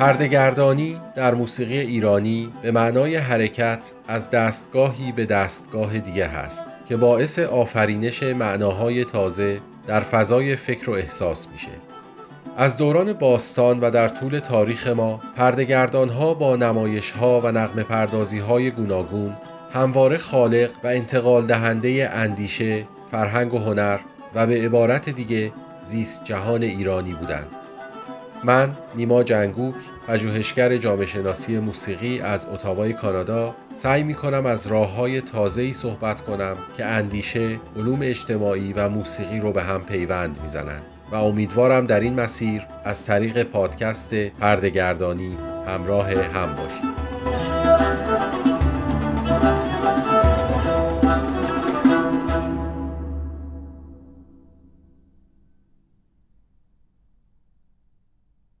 پردگردانی در موسیقی ایرانی به معنای حرکت از دستگاهی به دستگاه دیگه هست که باعث آفرینش معناهای تازه در فضای فکر و احساس میشه. از دوران باستان و در طول تاریخ ما پردگردان ها با نمایش ها و نقم پردازی های گوناگون همواره خالق و انتقال دهنده اندیشه، فرهنگ و هنر و به عبارت دیگه زیست جهان ایرانی بودند. من نیما جنگوک پژوهشگر جامعه شناسی موسیقی از اتاوای کانادا سعی می کنم از راه های تازه‌ای صحبت کنم که اندیشه، علوم اجتماعی و موسیقی رو به هم پیوند می‌زنند و امیدوارم در این مسیر از طریق پادکست پردگردانی همراه هم باشید.